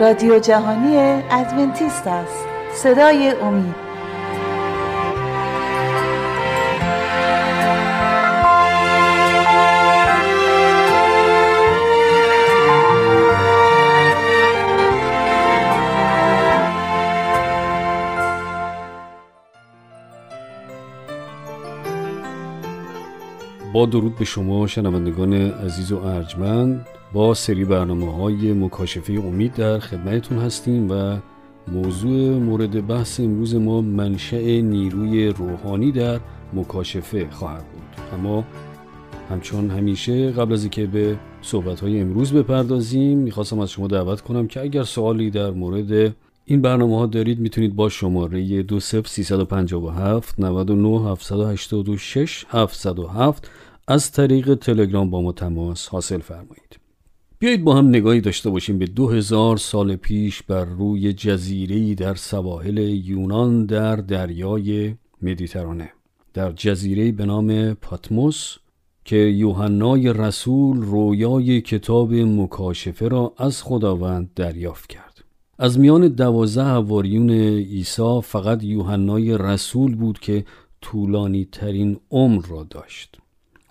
رادیو جهانی ادونتیست است. صدای امید. با درود به شما شنوندگان عزیز و ارجمند. با سری برنامه های مکاشفه امید در خدمتتون هستیم و موضوع مورد بحث امروز ما منشأ نیروی روحانی در مکاشفه خواهد بود. اما همچون همیشه قبل از اینکه به صحبت های امروز بپردازیم می‌خواستم از شما دعوت کنم که اگر سوالی در مورد این برنامه ها دارید می‌تونید با شماره 20357 99 786 707 از طریق تلگرام با ما تماس حاصل فرمایید. بیایید با هم نگاهی داشته باشیم به دو هزار سال پیش بر روی جزیره‌ای در سواحل یونان در دریای مدیترانه. در جزیره به نام پاتموس که یوحنای رسول رویای کتاب مکاشفه را از خداوند دریافت کرد. از میان دوازده حواریون عیسی فقط یوحنای رسول بود که طولانی ترین عمر را داشت.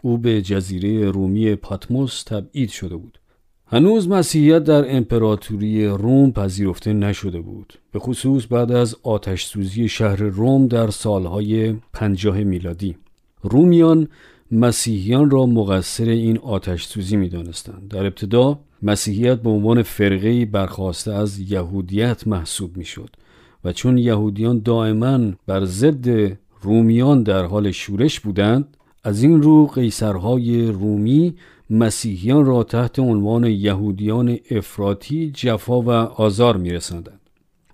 او به جزیره رومی پاتموس تبعید شده بود. هنوز مسیحیت در امپراتوری روم پذیرفته نشده بود به خصوص بعد از آتش سوزی شهر روم در سالهای پنجاه میلادی رومیان مسیحیان را مقصر این آتش سوزی می دانستند. در ابتدا مسیحیت به عنوان فرقه برخواسته از یهودیت محسوب می شد و چون یهودیان دائما بر ضد رومیان در حال شورش بودند از این رو قیصرهای رومی مسیحیان را تحت عنوان یهودیان افراطی جفا و آزار میرساندند.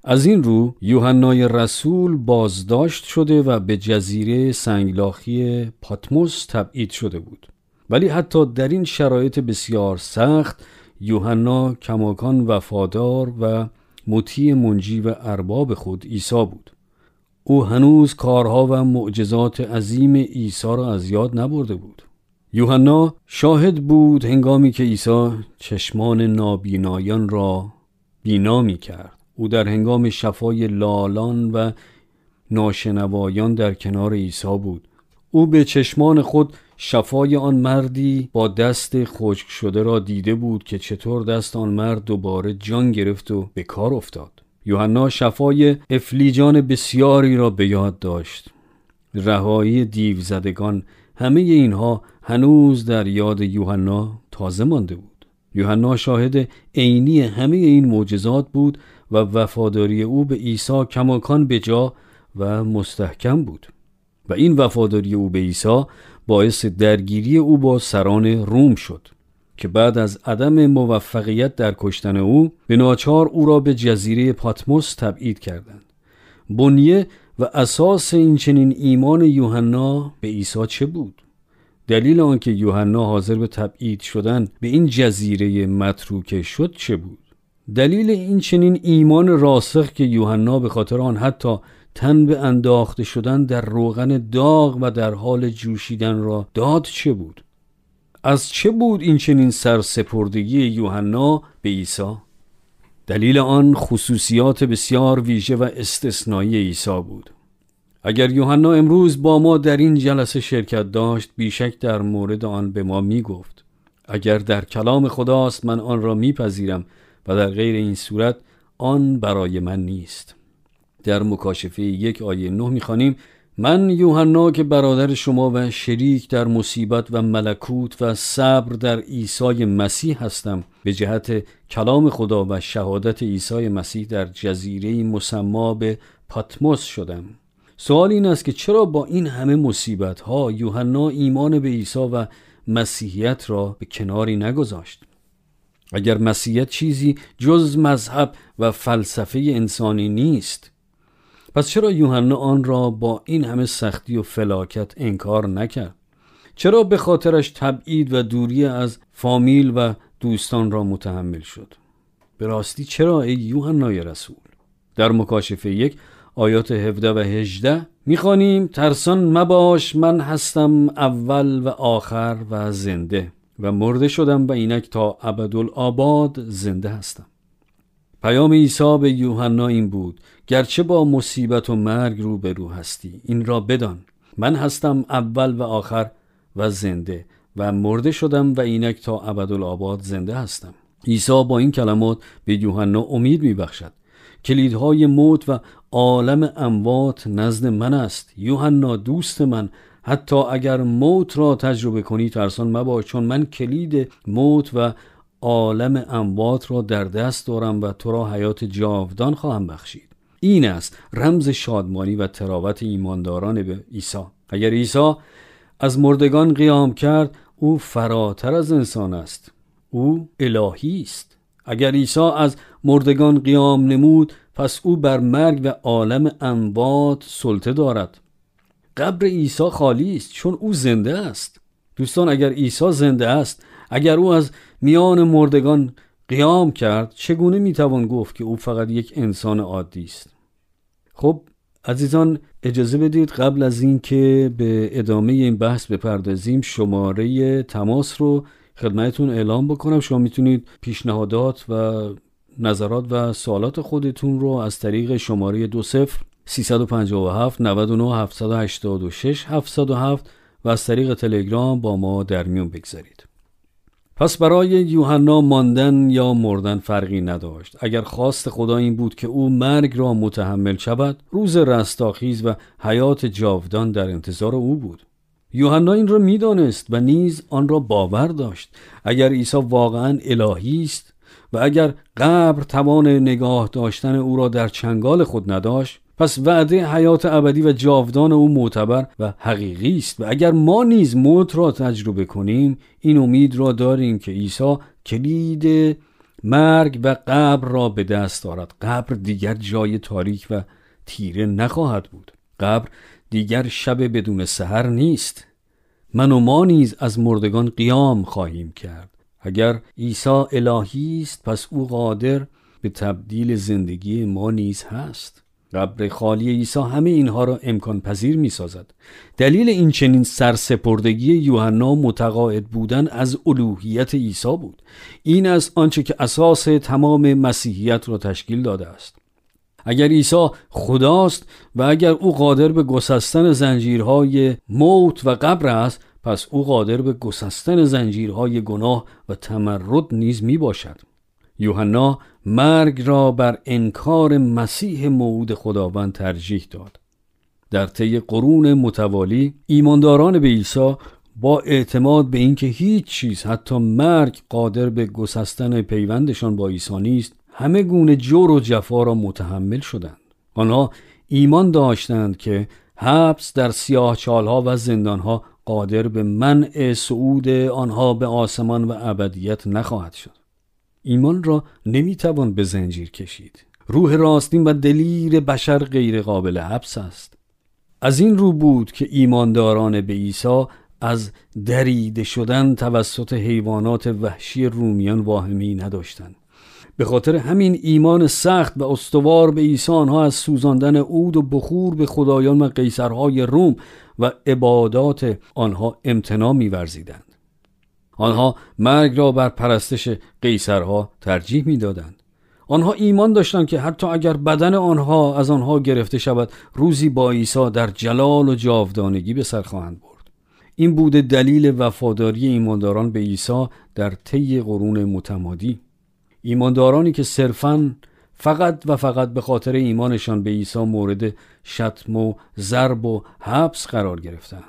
از این رو یوحنای رسول بازداشت شده و به جزیره سنگلاخی پاتموس تبعید شده بود. ولی حتی در این شرایط بسیار سخت یوحنا کماکان وفادار و مطیع منجی و ارباب خود عیسی بود. او هنوز کارها و معجزات عظیم عیسی را از یاد نبرده بود. یوحنا شاهد بود هنگامی که عیسی چشمان نابینایان را بینا می کرد او در هنگام شفای لالان و ناشنوایان در کنار عیسی بود. او به چشمان خود شفای آن مردی با دست خشک شده را دیده بود که چطور دست آن مرد دوباره جان گرفت و به کار افتاد. یوحنا شفای افلیجان بسیاری را به یاد داشت. رهایی دیو زدگان همه اینها هنوز در یاد یوحنا تازه مانده بود. یوحنا شاهد عینی همه این معجزات بود و وفاداری او به عیسی کماکان به جا و مستحکم بود. و این وفاداری او به عیسی باعث درگیری او با سران روم شد که بعد از عدم موفقیت در کشتن او به ناچار او را به جزیره پاتموس تبعید کردند. بنیه و اساس این چنین ایمان یوحنا به عیسی چه بود؟ دلیل آنکه یوحنا حاضر به تبعید شدن به این جزیره متروکه شد چه بود؟ دلیل این چنین ایمان راسخ که یوحنا به خاطر آن حتی تن به انداخته شدن در روغن داغ و در حال جوشیدن را داد چه بود؟ از چه بود این چنین سرسپردگی یوحنا به عیسی؟ دلیل آن خصوصیات بسیار ویژه و استثنایی عیسی بود. اگر یوحنا امروز با ما در این جلسه شرکت داشت بیشک در مورد آن به ما می گفت اگر در کلام خداست من آن را میپذیرم و در غیر این صورت آن برای من نیست. در مکاشفه یک آیه نه می‌خوانیم من یوحنا که برادر شما و شریک در مصیبت و ملکوت و صبر در عیسی مسیح هستم به جهت کلام خدا و شهادت عیسی مسیح در جزیره مسما به پاتموس شدم. سوال این است که چرا با این همه مصیبت ها یوحنا ایمان به عیسی و مسیحیت را به کناری نگذاشت؟ اگر مسیحیت چیزی جز مذهب و فلسفه انسانی نیست پس چرا یوحنا آن را با این همه سختی و فلاکت انکار نکرد؟ چرا به خاطرش تبعید و دوری از فامیل و دوستان را متحمل شد؟ به راستی چرا ای یوحنای رسول؟ در مکاشفه یک آیات 17 و 18 می‌خوانیم. ترسان مباش من هستم اول و آخر و زنده و مرده شدم و اینک تا ابدالآباد زنده هستم. پیام عیسی به یوحنا این بود گرچه با مصیبت و مرگ روبرو هستی این را بدان. من هستم اول و آخر و زنده و مرده شدم و اینک تا ابدالآباد زنده هستم. عیسی با این کلمات به یوحنا امید میبخشد. کلیدهای موت و عالم اموات نزد من است. یوحنا دوست من حتی اگر موت را تجربه کنی ترسان مباش چون من کلید موت و عالم اموات را در دست دارم و تو را حیات جاودان خواهم بخشید. این است رمز شادمانی و تراوت ایمانداران به عیسی. اگر عیسی از مردگان قیام کرد او فراتر از انسان است. او الهی است. اگر عیسی از مردگان قیام نمود پس او بر مرگ و عالم اموات سلطه دارد. قبر عیسی خالی است چون او زنده است. دوستان اگر عیسی زنده است اگر او از میان مردگان قیام کرد چگونه می‌توان گفت که او فقط یک انسان عادی است؟ خب عزیزان اجازه بدید قبل از اینکه به ادامه این بحث بپردازیم شماره تماس رو خدمتتون اعلام بکنم. شما می‌تونید پیشنهادات و نظرات و سوالات خودتون رو از طریق شماره دو صفر 357 99 786 707 و از طریق تلگرام با ما در میون بگذارید. پس برای یوحنا ماندن یا مردن فرقی نداشت. اگر خواست خدا این بود که او مرگ را متحمل شود روز رستاخیز و حیات جاودان در انتظار او بود. یوحنا این را می‌دانست و نیز آن را باور داشت. اگر عیسی واقعا الهی است و اگر قبر توان نگاه داشتن او را در چنگال خود نداشت پس وعده حیات ابدی و جاودان او معتبر و حقیقی است و اگر ما نیز موت را تجربه کنیم این امید را داریم که عیسی کلید مرگ و قبر را به دست دارد قبر دیگر جای تاریک و تیره نخواهد بود. قبر دیگر شب بدون سحر نیست. من و ما نیز از مردگان قیام خواهیم کرد. اگر عیسی الهی است پس او قادر به تبدیل زندگی ما نیز هست قبر خالی عیسی همه اینها را امکان پذیر می سازد. دلیل این چنین سرسپردگی یوحنا متقاعد بودن از الوهیت عیسی بود. این از آنچه که اساس تمام مسیحیت را تشکیل داده است. اگر عیسی خداست و اگر او قادر به گسستن زنجیرهای موت و قبر است پس او قادر به گسستن زنجیرهای گناه و تمرد نیز می باشد یوحنا مرگ را بر انکار مسیح موعود خداوند ترجیح داد. در طی قرون متوالی ایمانداران به عیسی با اعتماد به اینکه هیچ چیز حتی مرگ قادر به گسستن پیوندشان با عیسی نیست همه گونه جور و جفا را متحمل شدند. آنها ایمان داشتند که حبس در سیاه چالها و زندانها قادر به منع صعود آنها به آسمان و ابدیت نخواهد شد. ایمان را نمی‌توان به زنجیر کشید. روح راستین و دلیر بشر غیر قابل حبس است. از این رو بود که ایمانداران به عیسی از دریده شدن توسط حیوانات وحشی رومیان واهمی نداشتند. به خاطر همین ایمان سخت و استوار به عیسی آنها از سوزاندن عود و بخور به خدایان و قیصرهای روم و عبادات آنها امتنا میورزیدند. آنها مرگ را بر پرستش قیصرها ترجیح می‌دادند. آنها ایمان داشتند که حتی اگر بدن آنها از آنها گرفته شود روزی با عیسی در جلال و جاودانگی به سر خواهند برد. این بوده دلیل وفاداری ایمانداران به عیسی در طی قرون متمادی. ایماندارانی که صرفاً فقط و فقط به خاطر ایمانشان به عیسی مورد شتم و ضرب و حبس قرار گرفتند.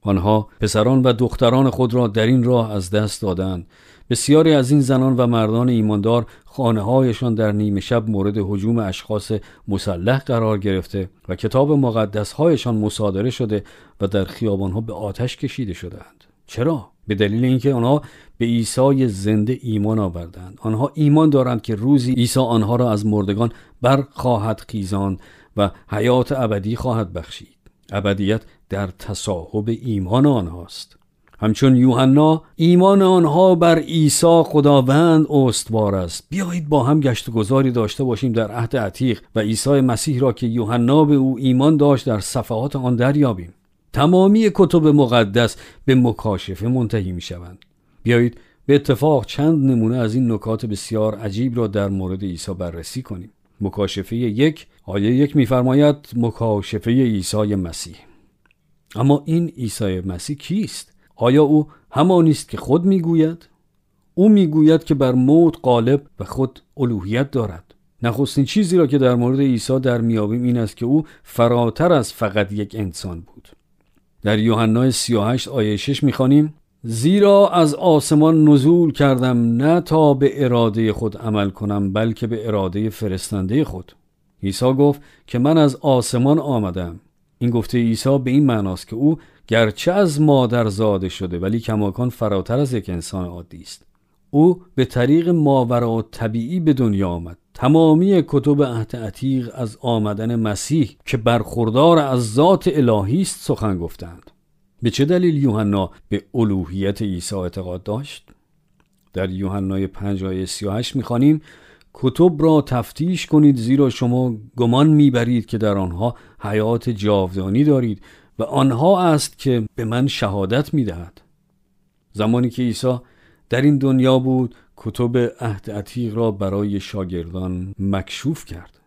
آنها پسران و دختران خود را در این راه از دست دادند. بسیاری از این زنان و مردان ایماندار خانه هایشان در نیمه شب مورد حجوم اشخاص مسلح قرار گرفته و کتاب مقدس هایشان مصادره شده و در خیابان ها به آتش کشیده شدند چرا؟ به دلیل اینکه آنها به عیسی زنده ایمان آوردند. آنها ایمان دارند که روزی عیسی آنها را از مردگان بر خواهد خیزان و حیات ابدی خواهد بخشید. ابدیت در تصاحب ایمان آنهاست. همچون یوحنا ایمان آنها بر عیسی خداوند استوار است. بیایید با هم گشت گذاری داشته باشیم در عهد عتیق و عیسی مسیح را که یوحنا به او ایمان داشت در صفحات آن دریابیم. تمامی کتب مقدس به مکاشفه منتهی می شوند بیایید به اتفاق چند نمونه از این نکات بسیار عجیب را در مورد عیسی بررسی کنیم. مکاشفه یک آیه یک میفرماید مکاشفه عیسی مسیح. اما این عیسی مسیح کیست؟ آیا او همانی است که خود می‌گوید؟ او می‌گوید که بر موت غالب و خود الوهیت دارد. نخستین چیزی را که در مورد عیسی در میابیم این است که او فراتر از فقط یک انسان بود. در یوحنا 38 آیه 6 می‌خوانیم زیرا از آسمان نزول کردم نه تا به اراده خود عمل کنم بلکه به اراده فرستنده خود. عیسی گفت که من از آسمان آمدم. این گفته عیسی به این معناست که او گرچه از مادر زاده شده ولی کماکان فراتر از یک انسان عادی است. او به طریق ماورا طبیعی به دنیا آمد. تمامی کتب عهد عتیق از آمدن مسیح که برخوردار از ذات الهی است سخن گفتند. به چه دلیل یوحنا به الوهیت عیسی اعتقاد داشت؟ در یوحنای 5 آیه 38 می‌خوانیم کتب را تفتیش کنید زیرا شما گمان می‌برید که در آنها حیات جاودانی دارید و آنها است که به من شهادت می‌دهد. زمانی که عیسی در این دنیا بود کتب عهد عتیق را برای شاگردان مکشوف کرد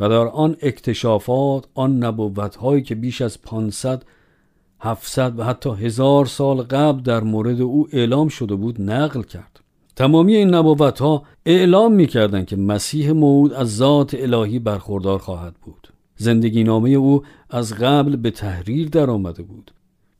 و در آن اکتشافات آن نبوت هایی که بیش از 500 700 و حتی هزار سال قبل در مورد او اعلام شده بود نقل کرد. تمامی این نبوت ها اعلام می کردن که مسیح موعود از ذات الهی برخوردار خواهد بود. زندگی نامه او از قبل به تحریر در آمده بود.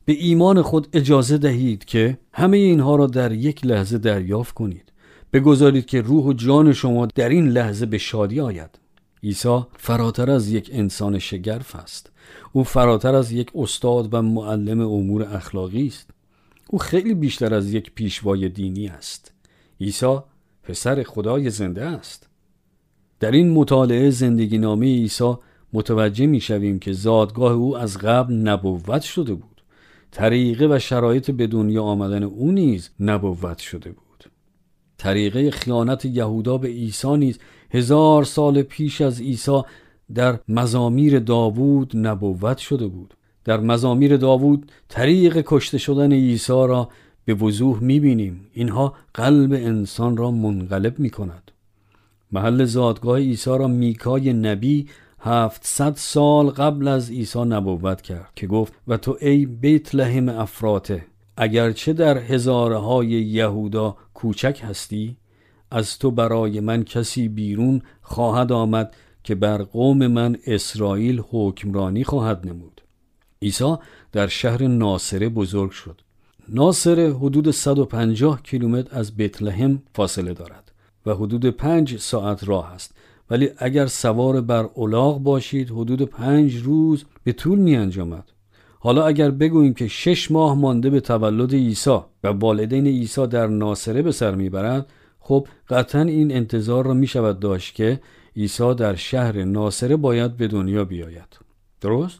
به ایمان خود اجازه دهید که همه اینها را در یک لحظه دریافت کنید. بگذارید که روح و جان شما در این لحظه به شادی آید. عیسی فراتر از یک انسان شگرف است. او فراتر از یک استاد و معلم امور اخلاقی است. او خیلی بیشتر از یک پیشوای دینی است. عیسی پسر خدای زنده است. در این مطالعه زندگی نامه عیسی متوجه می شویم که زادگاه او از قبل نبوت شده بود. طریقه و شرایط به دنیا آمدن او نیز نبوت شده بود. طریقه خیانت یهودا به عیسی نیز هزار سال پیش از عیسی در مزامیر داوود نبوت شده بود. در مزامیر داوود طریق کشته شدن عیسی را به وضوح می‌بینیم. اینها قلب انسان را منقلب می کند محل زادگاه عیسی را میکای نبی هفتصد سال قبل از عیسی نبوت کرد که گفت و تو ای بیت لحم افراته اگرچه در هزارهای یهودا کوچک هستی از تو برای من کسی بیرون خواهد آمد که بر قوم من اسرائیل حکمرانی خواهد نمود. عیسی در شهر ناصره بزرگ شد. ناصره حدود 150 کیلومتر از لحم فاصله دارد و حدود 5 ساعت راه است. ولی اگر سوار بر الاغ باشید حدود پنج روز به طول می انجامد حالا اگر بگوییم که شش ماه مانده به تولد عیسی و والدین عیسی در ناصره به سر می‌برند خب قطعا این انتظار را می شود داشت که عیسی در شهر ناصره باید به دنیا بیاید درست؟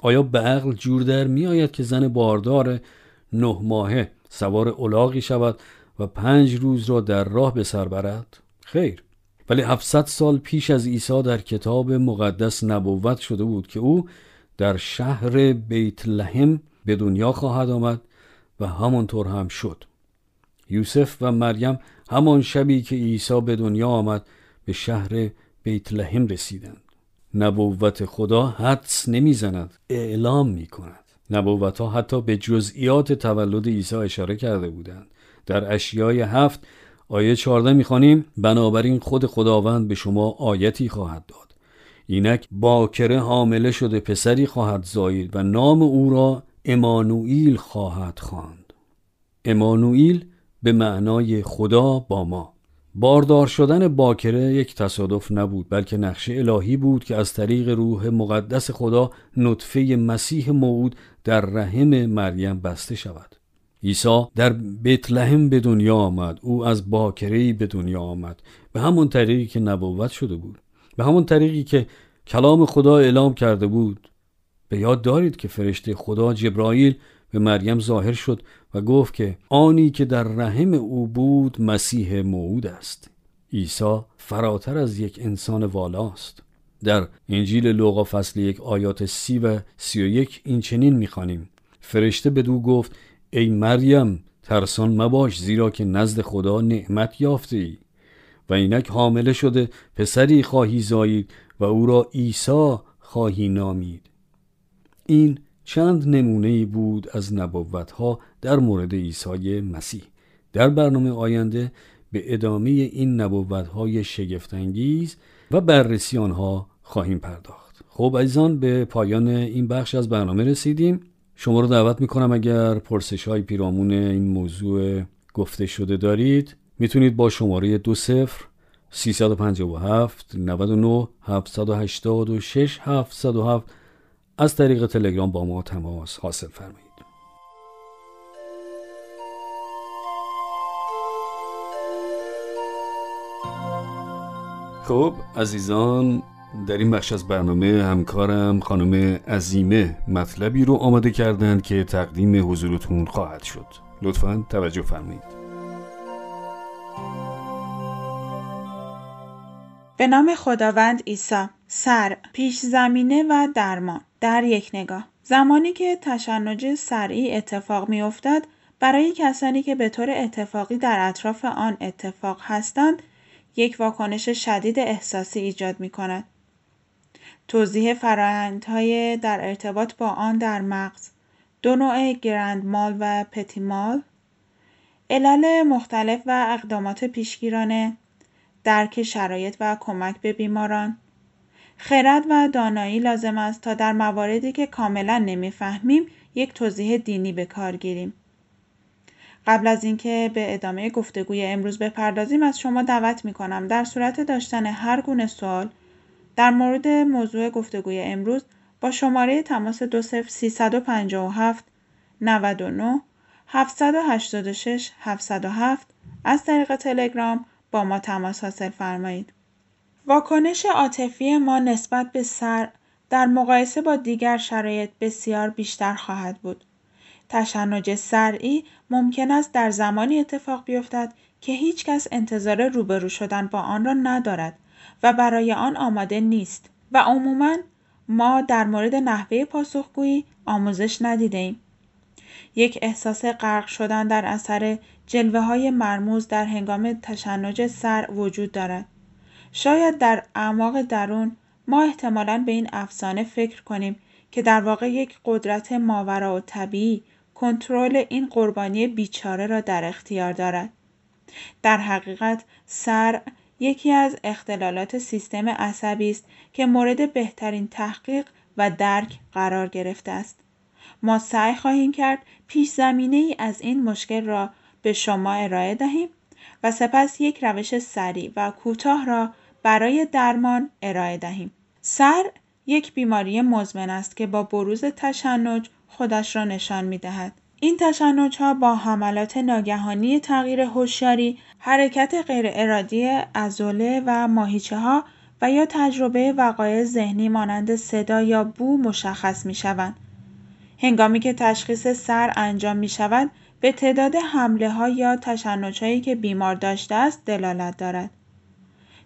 آیا به عقل جور در می آید که زن باردار نه ماهه سوار اولاغی شود و پنج روز را در راه به سر برد؟ خیر ولی 700 سال پیش از عیسی در کتاب مقدس نبوت شده بود که او در شهر بیت لحم به دنیا خواهد آمد و همانطور هم شد یوسف و مریم همان شبی که عیسی به دنیا آمد به شهر بیت لحم رسیدند. نبوت خدا حدس نمی‌زند اعلام می کند نبوت ها حتی به جزئیات تولد عیسی اشاره کرده بودند. در اشیای هفت آیه 14 می‌خوانیم بنابراین خود خداوند به شما آیتی خواهد داد. اینک باکره حامله شده پسری خواهد زایید و نام او را امانوئیل خواهد خواند. امانوئیل به معنای خدا با ما. باردار شدن باکره یک تصادف نبود بلکه نقشه الهی بود که از طریق روح مقدس خدا نطفه مسیح موعود در رحم مریم بسته شود. عیسی در بیت لحم به دنیا آمد او از باکره به دنیا آمد. به همون طریقی که نبوت شده بود. به همون طریقی که کلام خدا اعلام کرده بود. به یاد دارید که فرشته خدا جبرائیل به مریم ظاهر شد و گفت که آنی که در رحم او بود مسیح موعود است. عیسی فراتر از یک انسان والاست. در انجیل لوقا فصل یک آیات سی و سی و یک این چنین می‌خوانیم. فرشته به دو گفت ای مریم ترسان مباش زیرا که نزد خدا نعمت یافته ای. و اینک حامله شده پسری خواهی زایید و او را عیسی خواهی نامید. این چند نمونه ای بود از نبوت ها در مورد عیسی مسیح. در برنامه آینده به ادامه این نبوت های شگفتانگیز و بررسی آنها خواهیم پرداخت. خب عزیزان به پایان این بخش از برنامه رسیدیم. شما رو دعوت می‌کنم اگر پرسش های پیرامون این موضوع گفته شده دارید می‌تونید با شماره دو صفر 357 99 786 707 از طریق تلگرام با ما تماس حاصل فرمایید. خب عزیزان در این بخش از برنامه همکارم خانم عزیمه مطلبی رو آماده کردند که تقدیم حضورتون خواهد شد. لطفا توجه فرمایید. به نام خداوند عیسی سر پیش زمینه و درمان. در یک نگاه. زمانی که تشنج سرعی اتفاق می افتد برای کسانی که به طور اتفاقی در اطراف آن اتفاق هستند یک واکنش شدید احساسی ایجاد می کند. توضیح فرایندهای در ارتباط با آن در مغز. دو نوع گرند مال و پتی مال. علل مختلف و اقدامات پیشگیرانه. درک شرایط و کمک به بیماران. خرد و دانایی لازم است تا در مواردی که کاملا نمی‌فهمیم یک توضیح دینی به کار گیریم قبل از اینکه به ادامه گفتگوی امروز بپردازیم از شما دعوت می کنم در صورت داشتن هر گونه سوال در مورد موضوع گفتگوی امروز با شماره تماس 20357 99 786 707 از طریق تلگرام با ما تماس حاصل فرمایید. واکنش عاطفی ما نسبت به سر در مقایسه با دیگر شرایط بسیار بیشتر خواهد بود. تشنج سرعی ممکن است در زمانی اتفاق بیفتد که هیچ کس انتظار روبرو شدن با آن را ندارد و برای آن آماده نیست و عموما ما در مورد نحوه پاسخگویی آموزش ندیده ایم. یک احساس غرق شدن در اثر جلوه های مرموز در هنگام تشنج سر وجود دارد. شاید در اعماق درون ما احتمالا به این افسانه فکر کنیم که در واقع یک قدرت ماورا و طبیعی کنترل این قربانی بیچاره را در اختیار دارد. در حقیقت سر یکی از اختلالات سیستم عصبی است که مورد بهترین تحقیق و درک قرار گرفته است. ما سعی خواهیم کرد پیش زمینه ای از این مشکل را به شما ارائه دهیم و سپس یک روش سریع و کوتاه را برای درمان ارائه دهیم. سر یک بیماری مزمن است که با بروز تشنج خودش را نشان می دهد. این تشنج ها با حملات ناگهانی تغییر هوشیاری، حرکت غیر ارادی ازوله و ماهیچه ها و یا تجربه وقایع ذهنی مانند صدا یا بو مشخص می شوند. هنگامی که تشخیص سر انجام می شود به تعداد حمله ها یا تشنج هایی که بیمار داشته است دلالت دارد.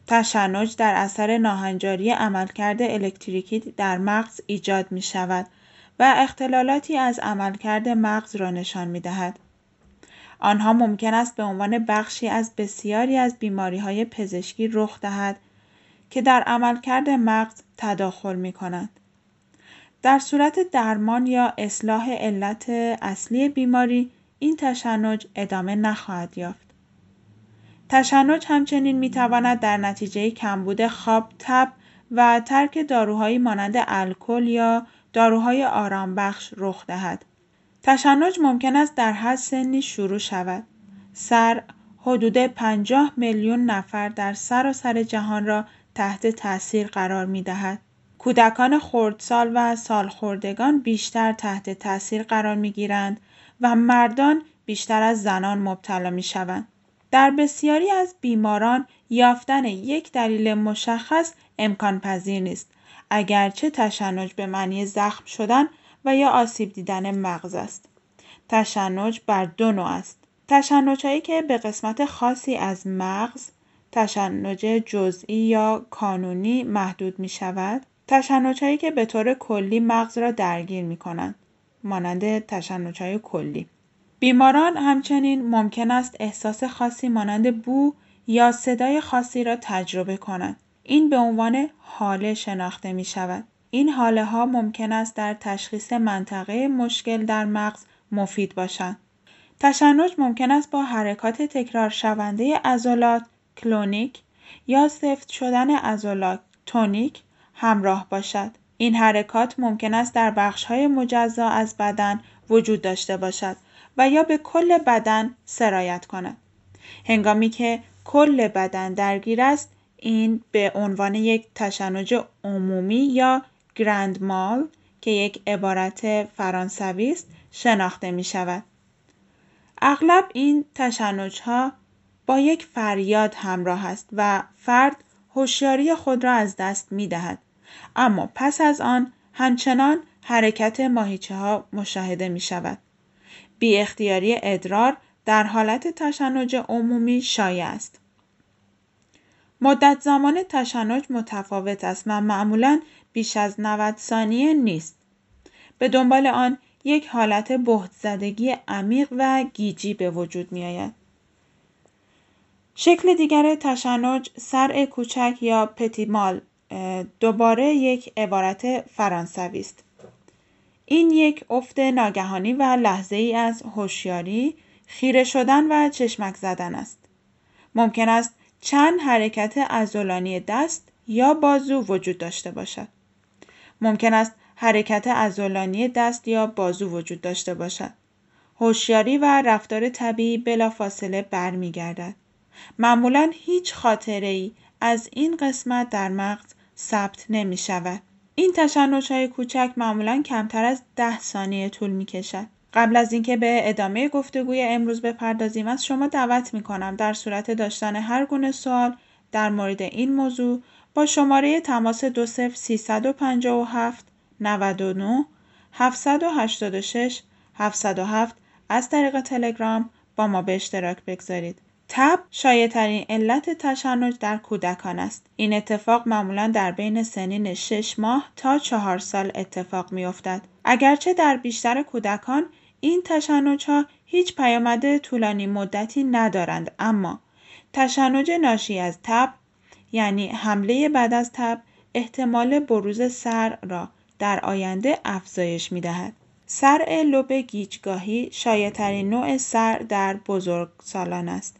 تشنج در اثر ناهنجاری عملکرد الکتریکی در مغز ایجاد می شود و اختلالاتی از عملکرد مغز را نشان می دهد. آنها ممکن است به عنوان بخشی از بسیاری از بیماری های پزشکی رخ دهد که در عملکرد مغز تداخل می کند. در صورت درمان یا اصلاح علت اصلی بیماری این تشنج ادامه نخواهد یافت. تشنج همچنین می تواند در نتیجه کمبود خواب، تب و ترک داروهایی مانند الکل یا داروهای آرامبخش رخ دهد. تشنج ممکن است در هر سنی شروع شود. سر حدود 50 میلیون نفر در سراسر جهان را تحت تاثیر قرار می دهد. کودکان خردسال و سالخوردگان بیشتر تحت تاثیر قرار می گیرند و مردان بیشتر از زنان مبتلا می شوند. در بسیاری از بیماران یافتن یک دلیل مشخص امکان پذیر نیست اگرچه تشنج به معنی زخم شدن و یا آسیب دیدن مغز است. تشنج بر دو نوع است. تشنج هایی که به قسمت خاصی از مغز تشنج جزئی یا کانونی محدود می شود. تشنج هایی که به طور کلی مغز را درگیر می کنند. مانند تشنج های کلی. بیماران همچنین ممکن است احساس خاصی مانند بو یا صدای خاصی را تجربه کنند. این به عنوان حاله شناخته می شود. این حاله ها ممکن است در تشخیص منطقه مشکل در مغز مفید باشند. تشنج ممکن است با حرکات تکرار شونده عضلات کلونیک یا سفت شدن عضلات تونیک همراه باشد. این حرکات ممکن است در بخش‌های مجزا از بدن وجود داشته باشد و یا به کل بدن سرایت کند. هنگامی که کل بدن درگیر است، این به عنوان یک تشنج عمومی یا گرند مال که یک عبارت فرانسوی است شناخته می شود. اغلب این تشنج ها با یک فریاد همراه است و فرد هوشیاری خود را از دست می دهد. اما پس از آن همچنان حرکت ماهیچه ها مشاهده می شود. بی اختیاری ادرار در حالت تشنج عمومی شایع است. مدت زمان تشنج متفاوت است و معمولا بیش از 90 ثانیه نیست. به دنبال آن یک حالت بهت زدگی عمیق و گیجی به وجود می آید. شکل دیگر تشنج سرع کوچک یا پتیمال دوباره یک عبارت فرانسوی است. این یک افت ناگهانی و لحظه ای از هوشیاری، خیره شدن و چشمک زدن است. ممکن است چند حرکت عضلانی دست یا بازو وجود داشته باشد. ممکن است حرکت عضلانی دست یا بازو وجود داشته باشد. هوشیاری و رفتار طبیعی بلافاصله برمیگردد. معمولا هیچ خاطره ای از این قسمت در مغز ثبت نمی شود. این تشنج های کوچک معمولا کمتر از ده ثانیه طول می کشد. قبل از اینکه به ادامه گفتگوی امروز بپردازیم از شما دعوت می کنم در صورت داشتن هر گونه سوال در مورد این موضوع با شماره تماس 357 99 786 707 از طریق تلگرام با ما به اشتراک بگذارید. تب شایعترین علت تشنج در کودکان است. این اتفاق معمولا در بین سنین 6 ماه تا 4 سال اتفاق می افتد. اگرچه در بیشتر کودکان این تشنج ها هیچ پیامد طولانی مدتی ندارند اما تشنج ناشی از تب یعنی حمله بعد از تب احتمال بروز سر را در آینده افزایش می دهد. سر لوب گیجگاهی شایعترین نوع سر در بزرگسالان است.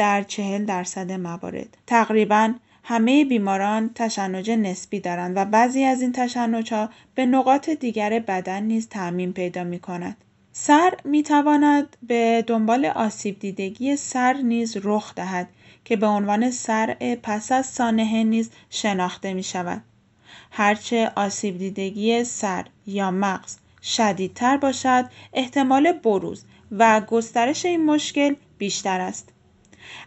در چهل درصد موارد. تقریبا همه بیماران تشنج نسبی دارند و بعضی از این تشنج ها به نقاط دیگر بدن نیز تعمین پیدا می کند. سر می تواند به دنبال آسیب دیدگی سر نیز رخ دهد که به عنوان سر پس از سانحه نیز شناخته می شود. هرچه آسیب دیدگی سر یا مغز شدیدتر باشد احتمال بروز و گسترش این مشکل بیشتر است.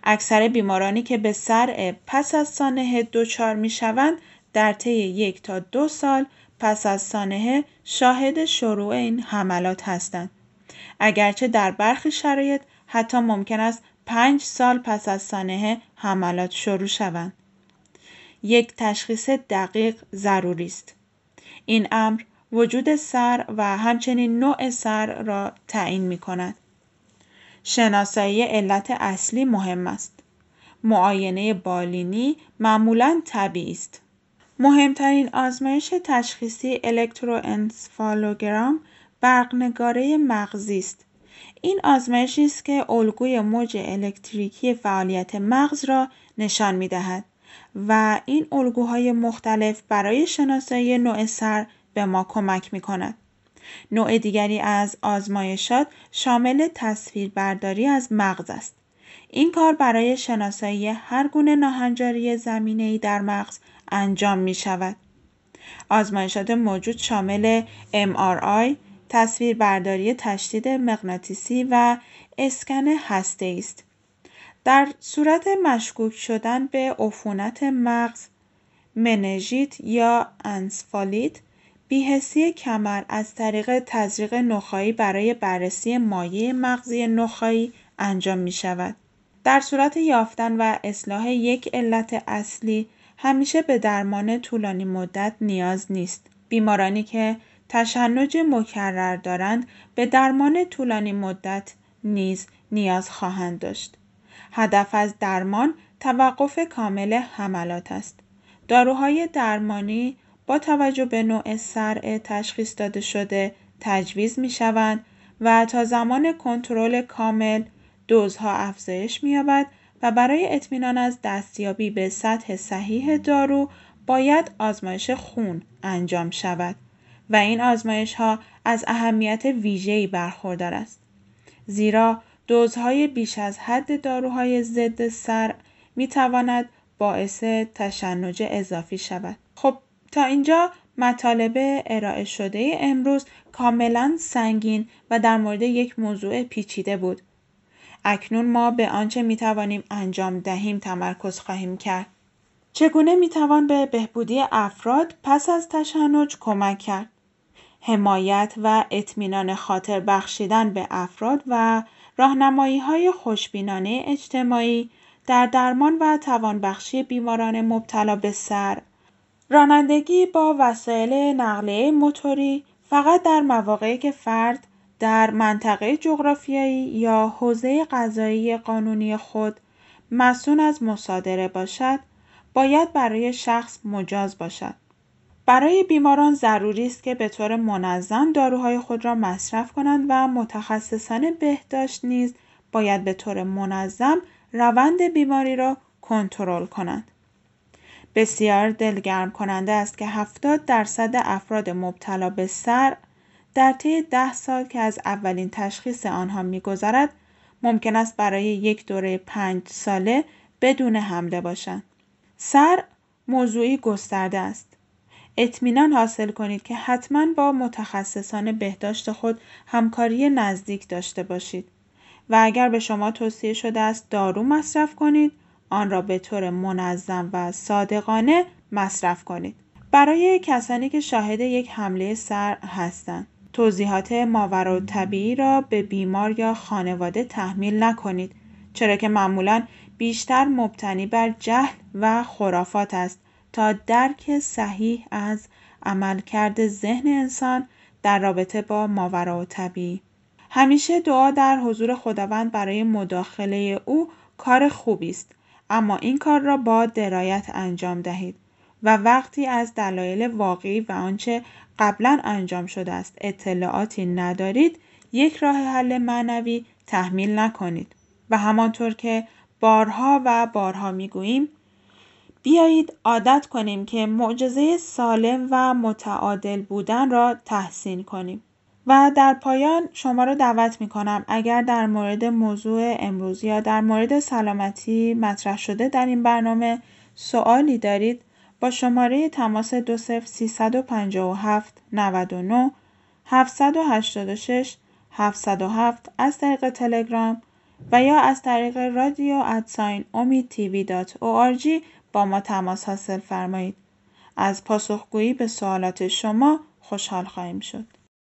اکثر بیمارانی که به سرع پس از سانحه می شوند در طی یک تا دو سال پس از سانحه شاهد شروع این حملات هستند. اگرچه در برخی شرایط حتی ممکن است پنج سال پس از سانحه حملات شروع شوند. یک تشخیص دقیق ضروری است. این امر وجود سر و همچنین نوع سر را تعیین می کند. شناسایی علت اصلی مهم است. معاینه بالینی معمولا طبیعی است. مهمترین آزمایش تشخیصی الکتروانسفالوگرام برقنگاره مغزی است. این آزمایشی است که الگوی موج الکتریکی فعالیت مغز را نشان می دهد و این الگوهای مختلف برای شناسایی نوع سر به ما کمک می کند. نوع دیگری از آزمایشات شامل تصویربرداری از مغز است. این کار برای شناسایی هر گونه ناهنجاری زمینه‌ای در مغز انجام می شود. آزمایشات موجود شامل MRI، تصویربرداری تشدید مغناطیسی و اسکن هسته است. در صورت مشکوک شدن به عفونت مغز، منژیت یا انسفالیت بیهسی کمر از طریق تزریق نخایی برای بررسی مایع مغزی نخایی انجام می شود. در صورت یافتن و اصلاح یک علت اصلی همیشه به درمان طولانی مدت نیاز نیست. بیمارانی که تشنج مکرر دارند به درمان طولانی مدت نیز نیاز خواهند داشت. هدف از درمان توقف کامل حملات است. داروهای درمانی با توجه به نوع سرع تشخیص داده شده تجویز می شوند و تا زمان کنترل کامل دوزها افزایش می‌یابد و برای اطمینان از دستیابی به سطح صحیح دارو باید آزمایش خون انجام شود و این آزمایش ها از اهمیت ویژه‌ای برخوردار است. زیرا دوزهای بیش از حد داروهای ضد سر می تواند باعث تشنج اضافی شود. تا اینجا مطالب ارائه شده امروز کاملا سنگین و در مورد یک موضوع پیچیده بود. اکنون ما به آنچه می توانیم انجام دهیم تمرکز خواهیم کرد. چگونه می توان به بهبودی افراد پس از تشنج کمک کرد؟ حمایت و اطمینان خاطر بخشیدن به افراد و راهنمایی های خوشبینانه اجتماعی در درمان و توانبخشی بیماران مبتلا به سر رانندگی با وسایل نقلیه موتوری فقط در مواقعی که فرد در منطقه جغرافیایی یا حوزه قضایی قانونی خود مسئول از مصادره باشد باید برای شخص مجاز باشد. برای بیماران ضروری است که به طور منظم داروهای خود را مصرف کنند و متخصصان بهداشت نیز باید به طور منظم روند بیماری را کنترل کنند. بسیار دلگرم کننده است که 70 درصد افراد مبتلا به سر در طی ده سال که از اولین تشخیص آنها میگذرد ممکن است برای یک دوره پنج ساله بدون حمله باشند. سر موضوعی گسترده است. اطمینان حاصل کنید که حتما با متخصصان بهداشت خود همکاری نزدیک داشته باشید و اگر به شما توصیه شده است دارو مصرف کنید آن را به طور منظم و صادقانه مصرف کنید. برای کسانی که شاهد یک حمله سر هستند توضیحات ماورا طبیعی را به بیمار یا خانواده تحمیل نکنید چرا که معمولا بیشتر مبتنی بر جهل و خرافات است. تا درک صحیح از عملکرد ذهن انسان در رابطه با ماورا طبیعی. همیشه دعا در حضور خداوند برای مداخله او کار خوبی است. اما این کار را با درایت انجام دهید و وقتی از دلایل واقعی و آنچه قبلا انجام شده است اطلاعاتی ندارید یک راه حل معنوی تحمیل نکنید و همانطور که بارها و بارها می‌گوییم بیایید عادت کنیم که معجزه سالم و متعادل بودن را تحسین کنیم. و در پایان شما را دعوت می کنم اگر در مورد موضوع امروز یا در مورد سلامتی مطرح شده در این برنامه سوالی دارید با شماره تماس 20 357 99 786 707 از طریق تلگرام و یا از طریق رادیو ادساین امید تیوی دات با ما تماس حاصل فرمایید. از پاسخگویی به سوالات شما خوشحال خواهیم شد.